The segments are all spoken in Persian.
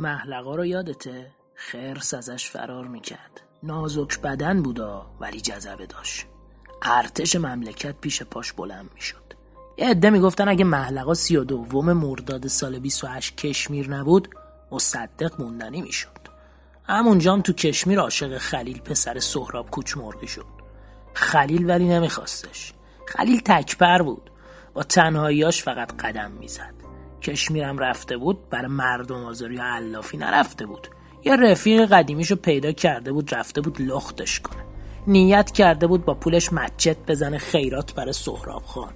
محلقا رو یادته؟ خرس ازش فرار می‌کرد. نازک بدن بودا ولی جذبه داشت. ارتش مملکت پیش پاش بلند می‌شد. یه عده می‌گفتن اگه محلقا سی و دوم مرداد سال 28 کشمیر نبود مصدق موندنی می‌شد. همونجام تو کشمیر عاشق خلیل پسر سهراب کوچ مرغی شد. خلیل ولی نمیخواستش. خلیل تکبر بود. با تنهاییاش فقط قدم می‌زد. کشمیرم رفته بود برای مردم آزاری و علافی نرفته بود. یه رفیق قدیمیشو پیدا کرده بود رفته بود لختش کنه. نیت کرده بود با پولش مچت بزنه خیرات برای سهراب خان.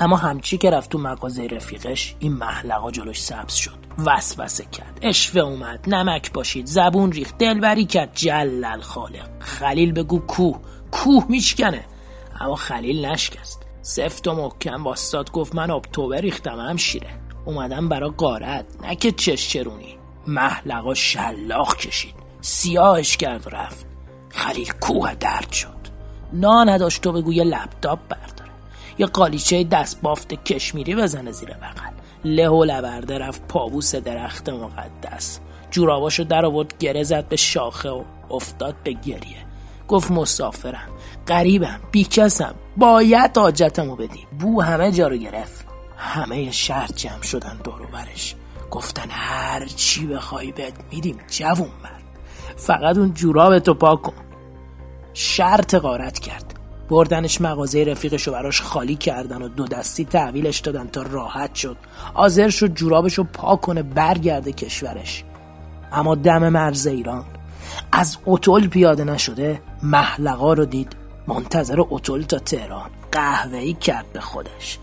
اما همچی که رفت تو مغازه رفیقش این محلقا جلوش سبز شد. وسوسه کرد. اشوه اومد. نمک باشید زبون ریخت. دلبری کرد. جلل خالق. خلیل بگو کوه. کوه میشکنه اما خلیل نشکست. سفت و محکم واستاد گفت من اکتبر ریختم هم شیره اومدم برا قارت نه که چش چرونی محلقا شلاق کشید. سیاهش کرد رفت. خلیل کوه درد شد. نا نداشت تو بگو یه لپتاپ برداره. یه قالیچه دست بافت کشمیری بزنه زیر بغل. له و لبرده رفت پابوس درخت مقدس. جوراباشو در آورد گره زد به شاخه و افتاد به گریه. گفت مسافرم. قریبم بیکسم. باید حاجتمو بدی. بو همه جا رو گرفت. همه شهر جمع شدن دورو برش. گفتن هر چی بخوای بهت میدیم جوون مرد. فقط اون جورابتو پاک کن. شرط غارت کرد. بردنش مغازه رفیقشو براش خالی کردن و دو دستی تحویلش دادن تا راحت شد. آذر شد جورابشو پاک کنه برگرده کشورش. اما دم مرز ایران. از اتول پیاده نشده محلقا رو دید. منتظر اتول تا تهران. قهوه‌ای کرد به خودش.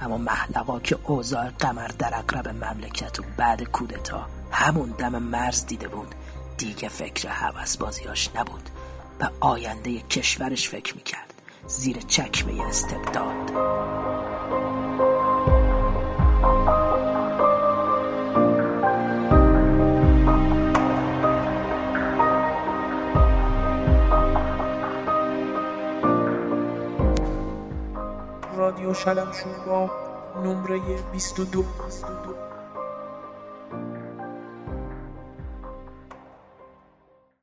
اما محلقا که اوضاع قمر در اقرب مملکت و بعد کودتا همون دم مرز دیده بود دیگه فکر حوث بازیاش نبود به آینده کشورش فکر می‌کرد. زیر چکمه استبداد. رادیو شلم شوربا نمره 22